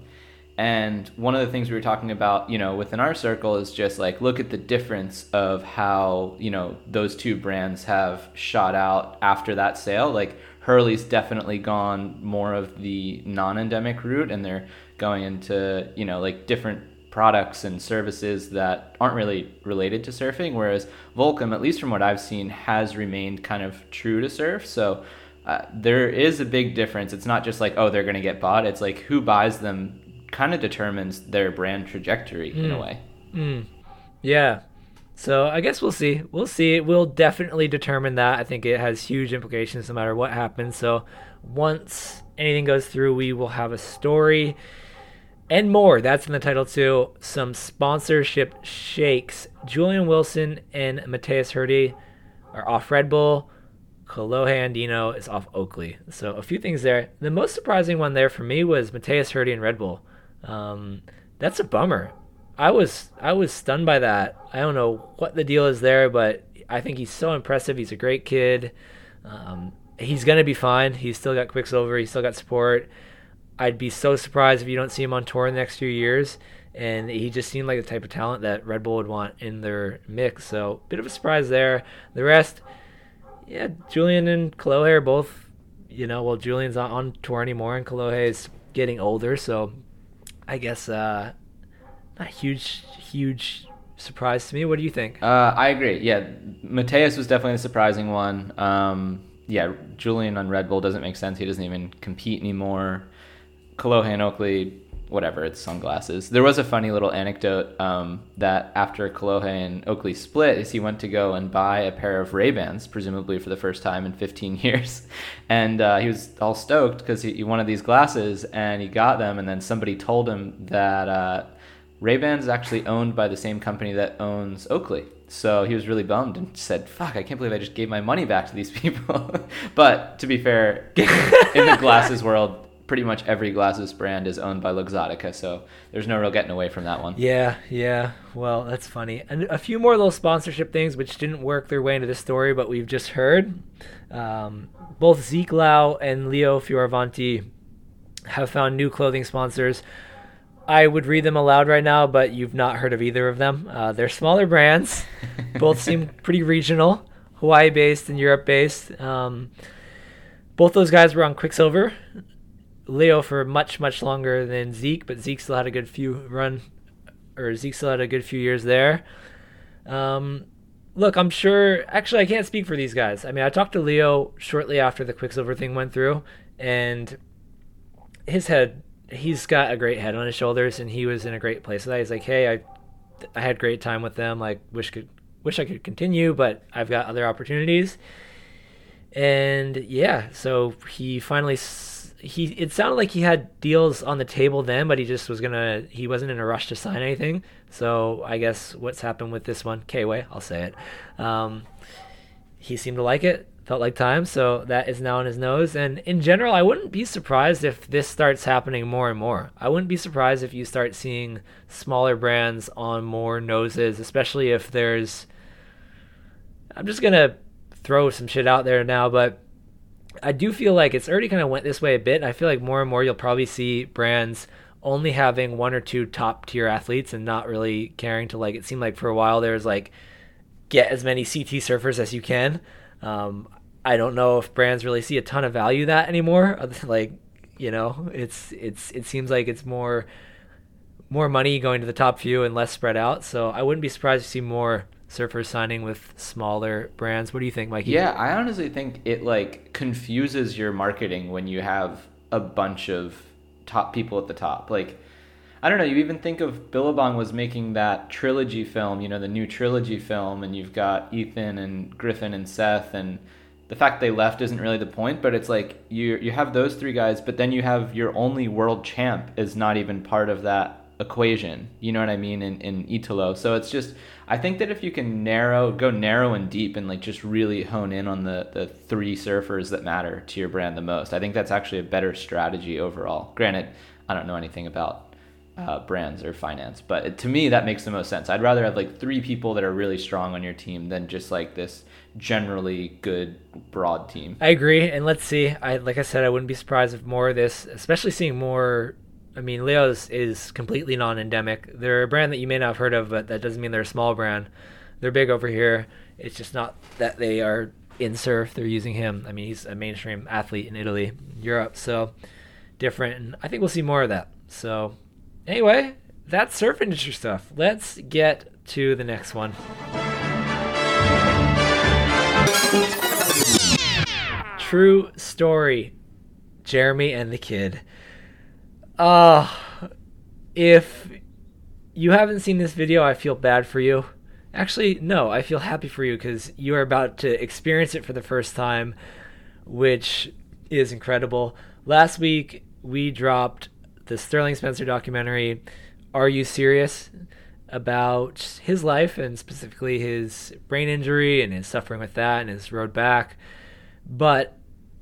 A: And one of the things we were talking about, you know, within our circle is just like look at the difference of how, you know, those two brands have shot out after that sale. Like Hurley's definitely gone more of the non-endemic route and they're going into, you know, like different products and services that aren't really related to surfing whereas Volcom at least from what I've seen has remained kind of true to surf. So uh, there is a big difference. It's not just like oh they're going to get bought. It's like who buys them kind of determines their brand trajectory mm. in a
B: Hmm.
A: way.
B: Mm. Yeah. So I guess we'll see. We'll see. It will definitely determine that. I think it has huge implications no matter what happens. So once anything goes through, we will have a story and more. That's in the title too. Some sponsorship shakes. Julian Wilson and Mateus Herdy are off Red Bull. Kolohe Andino is off Oakley. So a few things there. The most surprising one there for me was Mateus Herdy and Red Bull. Um, that's a bummer. I was I was stunned by that. I don't know what the deal is there, but I think he's so impressive. He's a great kid. Um, he's gonna be fine. He's still got Quiksilver. He's still got support. I'd be so surprised if you don't see him on tour in the next few years. And he just seemed like the type of talent that Red Bull would want in their mix. So bit of a surprise there. The rest, yeah, Julian and Kolohe are both, you know, well, Julian's not on tour anymore, and Kolohe is getting older. So I guess uh, not huge, huge surprise to me. What do you think?
A: Uh, I agree. Yeah, Mateus was definitely the surprising one. Um, yeah, Julian on Red Bull doesn't make sense. He doesn't even compete anymore. Kolohe and Oakley, whatever, it's sunglasses. There was a funny little anecdote um, that after Kolohe and Oakley split, is he went to go and buy a pair of Ray Bans, presumably for the first time in 15 years, and uh, he was all stoked because he, he wanted these glasses, and he got them, and then somebody told him that. Uh, Ray Bans is actually owned by the same company that owns Oakley. So he was really bummed and said, Fuck, I can't believe I just gave my money back to these people. but to be fair, in the glasses world, pretty much every glasses brand is owned by Luxottica. So there's no real getting away from that one.
B: Yeah, yeah. Well, that's funny. And a few more little sponsorship things which didn't work their way into this story, but we've just heard. Um, both Zeke Lau and Leo Fioravanti have found new clothing sponsors. I would read them aloud right now, but you've not heard of either of them. Uh, they're smaller brands. both seem pretty regional, Hawaii based and Europe based. Um, both those guys were on Quiksilver. Leo for much much longer than Zeke, but Zeke still had a good few run, or Zeke still had a good few years there. Um, look, I'm sure. Actually, I can't speak for these guys. I mean, I talked to Leo shortly after the Quiksilver thing went through, and his head. He's got a great head on his shoulders, and he was in a great place. So he's like, "Hey, I, I had great time with them. Like, wish could, wish I could continue, but I've got other opportunities." And yeah, so he finally he it sounded like he had deals on the table then, but he just was gonna he wasn't in a rush to sign anything. So I guess what's happened with this one, K-Way, I'll say it. Um, he seemed to like it, felt like time, so that is now on his nose. And in general, I wouldn't be surprised if this starts happening more and more. I wouldn't be surprised if you start seeing smaller brands on more noses, especially if there's. I'm just gonna throw some shit out there now, but I do feel like it's already kind of went this way a bit. I feel like more and more you'll probably see brands only having one or two top tier athletes and not really caring to like. It seemed like for a while there was like get as many CT surfers as you can. Um, I don't know if brands really see a ton of value that anymore. Like, you know, it's it's it seems like it's more more money going to the top few and less spread out. So I wouldn't be surprised to see more surfers signing with smaller brands. What do you think, Mikey?
A: Yeah, I honestly think it like confuses your marketing when you have a bunch of top people at the top. Like I don't know, you even think of Billabong was making that trilogy film, you know, the new trilogy film and you've got Ethan and Griffin and Seth and the fact they left isn't really the point, but it's like you you have those three guys, but then you have your only world champ is not even part of that equation. You know what I mean in in Italo. So it's just I think that if you can narrow go narrow and deep and like just really hone in on the the three surfers that matter to your brand the most, I think that's actually a better strategy overall. Granted, I don't know anything about uh, brands or finance. But to me, that makes the most sense. I'd rather have like three people that are really strong on your team than just like this generally good broad team.
B: I agree, and let's see. I like I said, I wouldn't be surprised if more of this, especially seeing more. I mean, Leo's is completely non-endemic. They're a brand that you may not have heard of, but that doesn't mean they're a small brand. They're big over here. It's just not that they are in surf. They're using him. I mean, he's a mainstream athlete in Italy, Europe, so different. And I think we'll see more of that. So Anyway, that's surf industry stuff. Let's get to the next one. True story. Jeremy and the kid. Uh if you haven't seen this video, I feel bad for you. Actually, no, I feel happy for you because you are about to experience it for the first time, which is incredible. Last week, we dropped the Sterling Spencer documentary, Are You Serious? about his life and specifically his brain injury and his suffering with that and his road back. But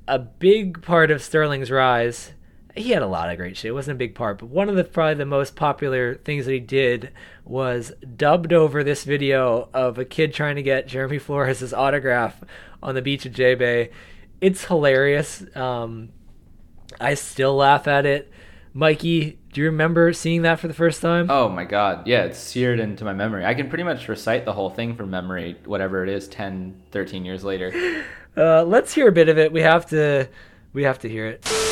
B: a big part of Sterling's rise, he had a lot of great shit. It wasn't a big part, but one of the probably the most popular things that he did was dubbed over this video of a kid trying to get Jeremy Flores' autograph on the beach at J Bay. It's hilarious. Um, I still laugh at it. Mikey, do you remember seeing that for the first time?
A: Oh my god. Yeah, it's seared into my memory. I can pretty much recite the whole thing from memory, whatever it is, 10, 13 years later.
B: Uh, let's hear a bit of it. We have to we have to hear it.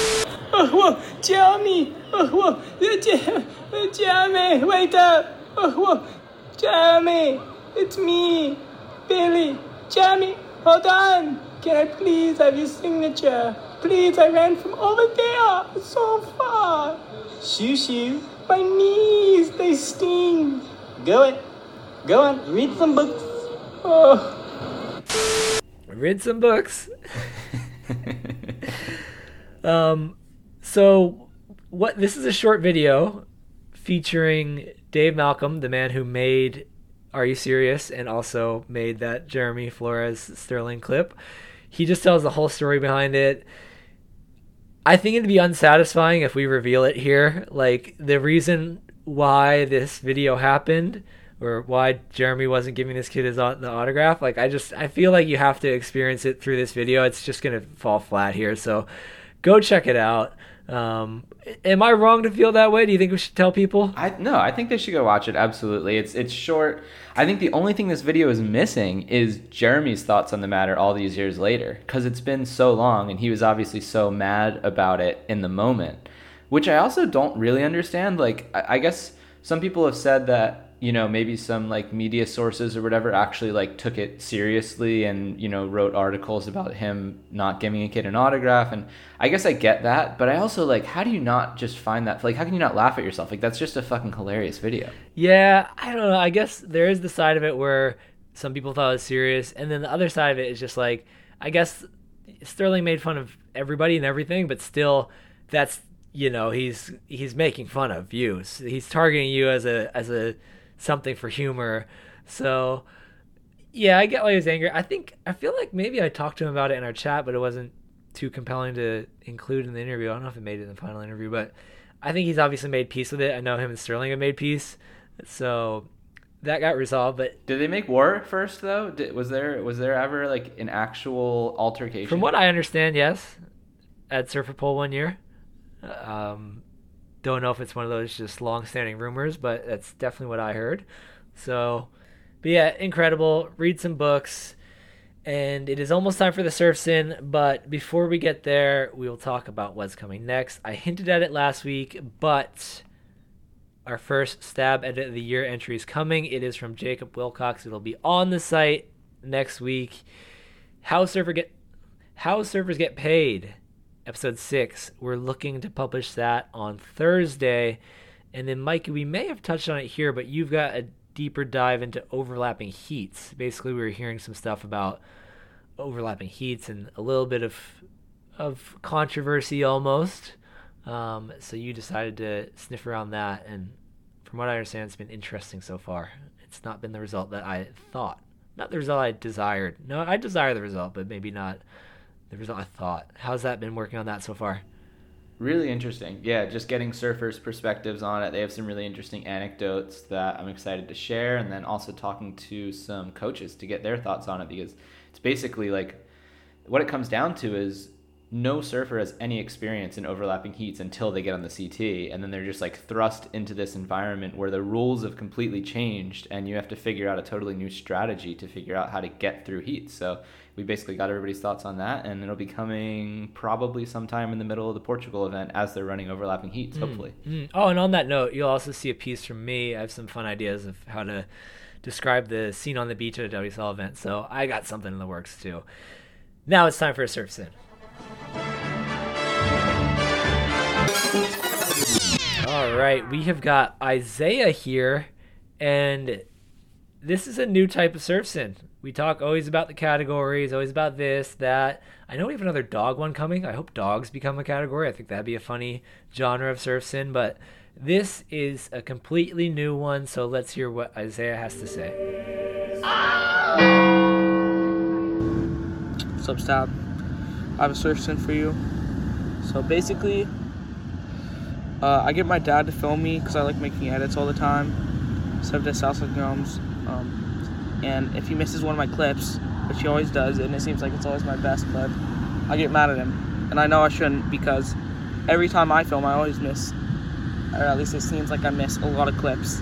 F: Oh, whoa, Jeremy! Oh, whoa, Jeremy, wait up! Oh, whoa, Jeremy, it's me, Billy. Jeremy, hold on. Can I please have your signature? Please, I ran from over there so far. Shoo shoo, my knees, they sting. Go it. Go on, read some books. Oh.
B: Read some books. um, so what? This is a short video featuring Dave Malcolm, the man who made "Are You Serious" and also made that Jeremy Flores Sterling clip. He just tells the whole story behind it. I think it'd be unsatisfying if we reveal it here. Like the reason why this video happened or why Jeremy wasn't giving this kid his the autograph. Like I just I feel like you have to experience it through this video. It's just gonna fall flat here. So go check it out. Um, am I wrong to feel that way? Do you think we should tell people?
A: I no, I think they should go watch it. Absolutely, it's it's short. I think the only thing this video is missing is Jeremy's thoughts on the matter all these years later, because it's been so long, and he was obviously so mad about it in the moment, which I also don't really understand. Like, I, I guess some people have said that you know maybe some like media sources or whatever actually like took it seriously and you know wrote articles about him not giving a kid an autograph and i guess i get that but i also like how do you not just find that like how can you not laugh at yourself like that's just a fucking hilarious video
B: Yeah, I don't know. I guess there is the side of it where some people thought it was serious, and then the other side of it is just like I guess Sterling made fun of everybody and everything, but still, that's you know he's he's making fun of you. He's targeting you as a as a something for humor. So yeah, I get why he was angry. I think I feel like maybe I talked to him about it in our chat, but it wasn't too compelling to include in the interview. I don't know if it made it in the final interview, but I think he's obviously made peace with it. I know him and Sterling have made peace, so that got resolved. But
A: did they make war first though did, was there was there ever like an actual altercation
B: from what I understand, yes, at Surfer Poll one year. Um, don't know if it's one of those just long-standing rumors, but that's definitely what I heard. So, but yeah, incredible. Read some books. And it is almost time for the surf sin, but before we get there, we will talk about what's coming next. I hinted at it last week, but our first stab of the year entry is coming. It is from Jacob Wilcox. It'll be on the site next week. How surfer get how surfers get paid, episode six. We're looking to publish that on Thursday. And then, Mike, we may have touched on it here, but you've got a deeper dive into overlapping heats. Basically, we were hearing some stuff about overlapping heats and a little bit of of controversy almost. Um, so you decided to sniff around that, and from what I understand, it's been interesting so far. It's not been the result that I thought, not the result I desired. No, I desire the result, but maybe not the result I thought. How's that been working on that so far?
A: Really interesting. Yeah, just getting surfers' perspectives on it. They have some really interesting anecdotes that I'm excited to share, and then also talking to some coaches to get their thoughts on it because it's basically like what it comes down to is no surfer has any experience in overlapping heats until they get on the CT, and then they're just like thrust into this environment where the rules have completely changed, and you have to figure out a totally new strategy to figure out how to get through heats. So we basically got everybody's thoughts on that, and it'll be coming probably sometime in the middle of the Portugal event as they're running overlapping heats, mm, hopefully.
B: Mm. Oh, and on that note, you'll also see a piece from me. I have some fun ideas of how to describe the scene on the beach at a WSL event, so I got something in the works too. Now it's time for a surf sin. All right, we have got Isaiah here, and this is a new type of surf sin. We talk always about the categories, always about this, that. I know we have another dog one coming. I hope dogs become a category. I think that'd be a funny genre of surf sin, but this is a completely new one, so let's hear what Isaiah has to say.
G: Up, Stab? I have a surf sin for you. So basically, uh, I get my dad to film me because I like making edits all the time. Except at South Gums. Um, and if he misses one of my clips, which he always does, and it seems like it's always my best clip, I get mad at him. And I know I shouldn't because every time I film, I always miss, or at least it seems like I miss a lot of clips.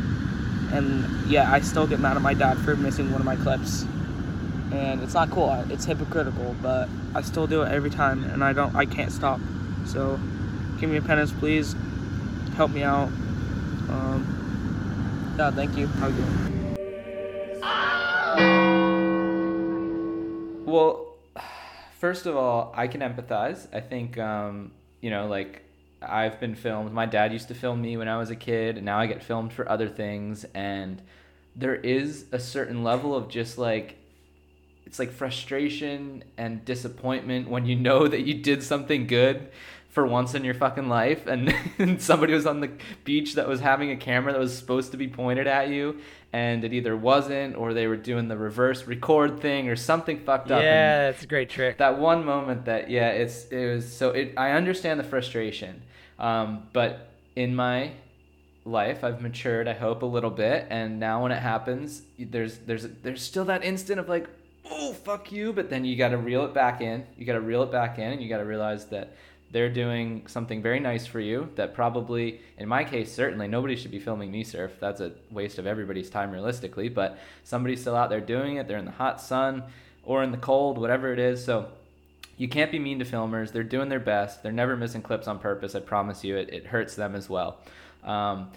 G: And yeah, I still get mad at my dad for missing one of my clips and it's not cool. It's hypocritical, but I still do it every time, and I don't. I can't stop. So, give me a penance, please. Help me out. Um, yeah, thank you. A
A: good Well, first of all, I can empathize. I think, um, you know, like I've been filmed. My dad used to film me when I was a kid, and now I get filmed for other things. And there is a certain level of just like it's like frustration and disappointment when you know that you did something good for once in your fucking life and, and, somebody was on the beach that was having a camera that was supposed to be pointed at you and it either wasn't or they were doing the reverse record thing or something fucked up.
B: Yeah that's a great trick.
A: that one moment that yeah it's it was so it i understand the frustration um, but in my life i've matured i hope a little bit and now when it happens there's there's there's still that instant of like oh fuck you but then you got to reel it back in. You got to reel it back in and you got to realize that they're doing something very nice for you that probably in my case certainly nobody should be filming me surf that's a waste of everybody's time realistically but somebody's still out there doing it. They're in the hot sun or in the cold whatever it is. So you can't be mean to filmers. They're doing their best. They're never missing clips on purpose i promise you. It, it hurts them as well. Um,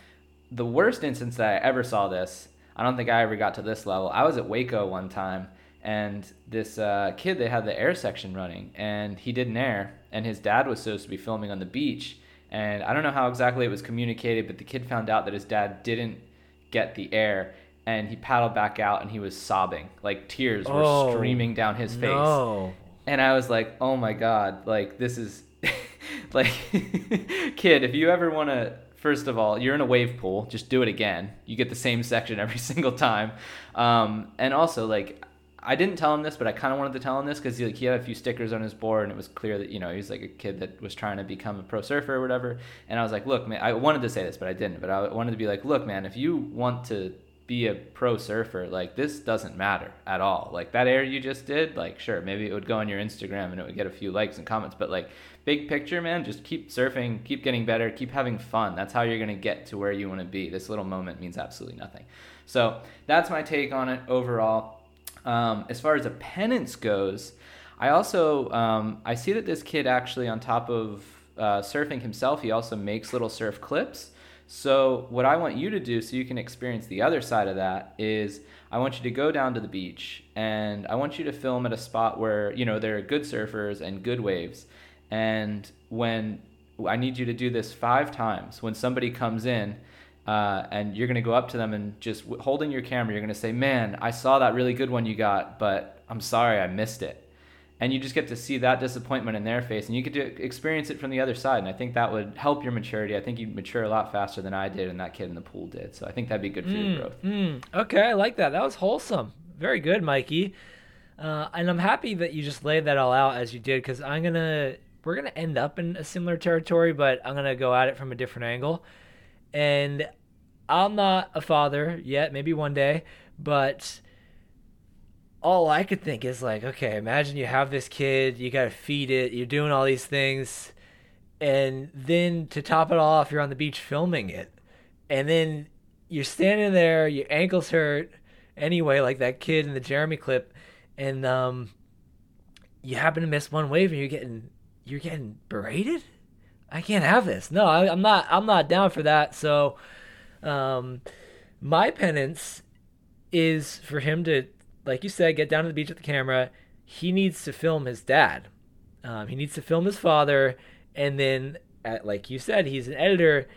A: the worst instance that i ever saw this i don't think i ever got to this level. I was at waco one time and this uh, kid they had the air section running and he didn't air and his dad was supposed to be filming on the beach and i don't know how exactly it was communicated but the kid found out that his dad didn't get the air and he paddled back out and he was sobbing like tears were oh, streaming down his face
B: no.
A: and i was like oh my god like this is like kid if you ever want to first of all, you're in a wave pool. Just do it again. You get the same section every single time. Um, and also, like, I didn't tell him this, but I kind of wanted to tell him this because he, like, he had a few stickers on his board, and it was clear that you know he was like a kid that was trying to become a pro surfer or whatever. And I was like, look, man, I wanted to say this, but I didn't. But I wanted to be like, look, man, if you want to be a pro surfer, like this doesn't matter at all. Like that air you just did, like sure, maybe it would go on your Instagram and it would get a few likes and comments, but like big picture, man, just keep surfing, keep getting better, keep having fun. That's how you're gonna get to where you want to be. This little moment means absolutely nothing. So that's my take on it overall. Um, as far as a penance goes, I also um, I see that this kid actually on top of uh, surfing himself, he also makes little surf clips. So, what I want you to do so you can experience the other side of that is I want you to go down to the beach and I want you to film at a spot where, you know, there are good surfers and good waves. And when I need you to do this five times, when somebody comes in, uh, and you're going to go up to them and just holding your camera, you're going to say, Man, I saw that really good one you got, but I'm sorry I missed it. And you just get to see that disappointment in their face and you get to experience it from the other side and i think that would help your maturity. I think you'd mature a lot faster than i did and that kid in the pool did so i think that'd be good for mm, your growth.
B: mm. okay i like that. That was wholesome. Very good mikey. Uh, and i'm happy that you just laid that all out as you did because i'm gonna we're gonna end up in a similar territory but i'm gonna go at it from a different angle and i'm not a father yet maybe one day but all I could think is like, okay, imagine you have this kid, you got to feed it, you're doing all these things, and then to top it all off, you're on the beach filming it, and then you're standing there, your ankles hurt, anyway, like that kid in the Jeremy clip, and um, you happen to miss one wave, and you're getting you're getting berated. I can't have this. No, I, am not. I'm not down for that. So, um, my penance is for him to like you said, get down to the beach with the camera. He needs to film his dad. Um, he needs to film his father, and then, at, like you said, he's an editor.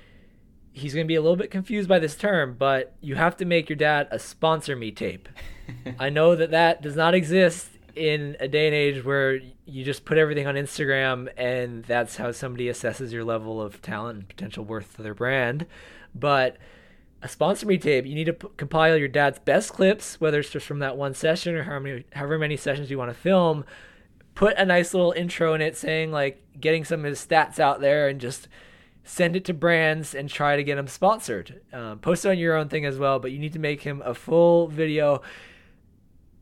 B: He's going to be a little bit confused by this term, but you have to make your dad a sponsor me tape. I know that that does not exist in a day and age where you just put everything on Instagram and that's how somebody assesses your level of talent and potential worth to their brand. But a sponsor me tape, you need to p- compile your dad's best clips, whether it's just from that one session or however many, however many sessions you want to film. Put a nice little intro in it saying, like, getting some of his stats out there and just send it to brands and try to get him sponsored. Um, post on your own thing as well, but you need to make him a full video.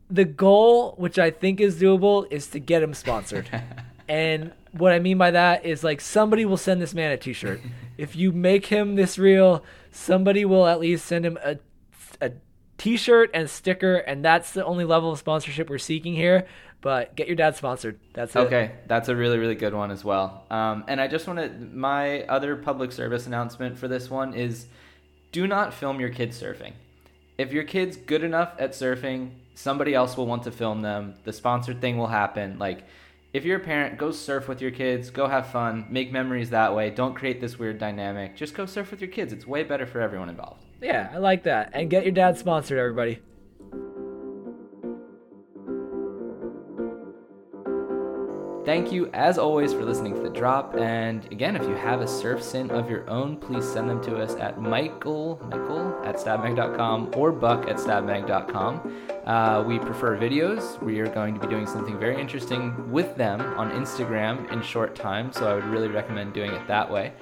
B: The goal, which I think is doable, is to get him sponsored. and what I mean by that is like somebody will send this man a t shirt. if you make him this real, somebody will at least send him a, a t-shirt and sticker and that's the only level of sponsorship we're seeking here. But get your dad sponsored. That's it.
A: Okay that's a really really good one as well. Um, and i just want to my other public service announcement for this one is do not film your kids surfing if your kid's good enough at surfing somebody else will want to film them the sponsored thing will happen like if you're a parent, go surf with your kids, go have fun, make memories that way. Don't create this weird dynamic. Just go surf with your kids. It's way better for everyone involved.
B: Yeah, I like that. And get your dad sponsored, everybody.
A: Thank you, as always, for listening to The Drop. And again, if you have a surf sin of your own, please send them to us at Michael, Michael at stabmag.com or Buck at stabmag.com. Uh, we prefer videos. We are going to be doing something very interesting with them on Instagram in short time, so I would really recommend doing it that way.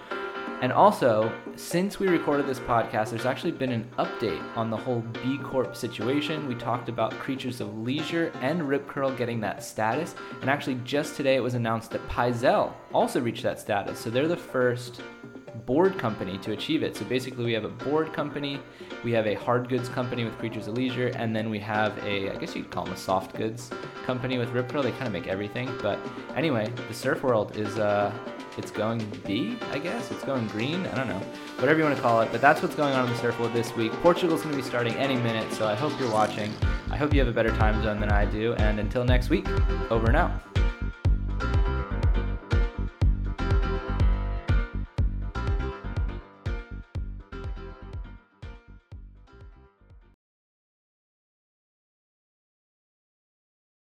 A: And also, since we recorded this podcast, there's actually been an update on the whole B Corp situation. We talked about Creatures of Leisure and Rip Curl getting that status. And actually, just today it was announced that Pyzel also reached that status. So they're the first board company to achieve it. So basically, we have a board company, we have a hard goods company with Creatures of Leisure, and then we have a, I guess you'd call them a soft goods company with Rip Curl. They kind of make everything. But anyway, the surf world is. Uh, it's going B, I guess. It's going green. I don't know. Whatever you want to call it. But that's what's going on in the world this week. Portugal's going to be starting any minute, so I hope you're watching. I hope you have a better time zone than I do. And until next week, over and out.